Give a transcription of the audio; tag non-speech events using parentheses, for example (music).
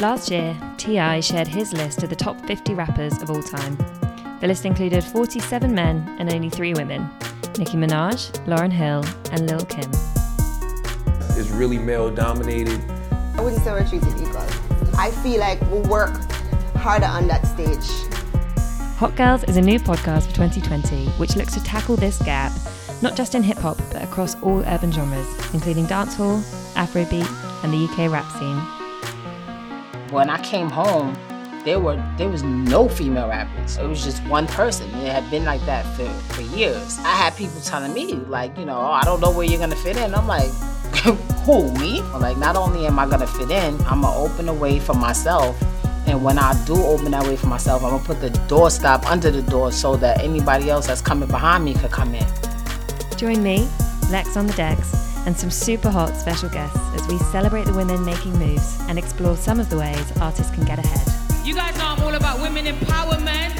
Last year, T.I. shared his list of the top 50 rappers of all time. The list included 47 men and only three women Nicki Minaj, Lauryn Hill, and Lil Kim. It's really male dominated. I wouldn't say we're treated equal. I feel like we work harder on that stage. Hot Girls is a new podcast for 2020 which looks to tackle this gap, not just in hip hop, but across all urban genres, including dancehall, Afrobeat, and the UK rap scene. When I came home, there were there was no female rappers. It was just one person. It had been like that for, for years. I had people telling me, like, you know, oh, I don't know where you're gonna fit in. I'm like, (laughs) who, me? Like, not only am I gonna fit in, I'm gonna open a way for myself. And when I do open that way for myself, I'm gonna put the door stop under the door so that anybody else that's coming behind me could come in. Join me, Lex on the decks, and some super hot special guests as we celebrate the women making moves and explore some of the ways artists can get ahead. You guys know I'm all about women empowerment,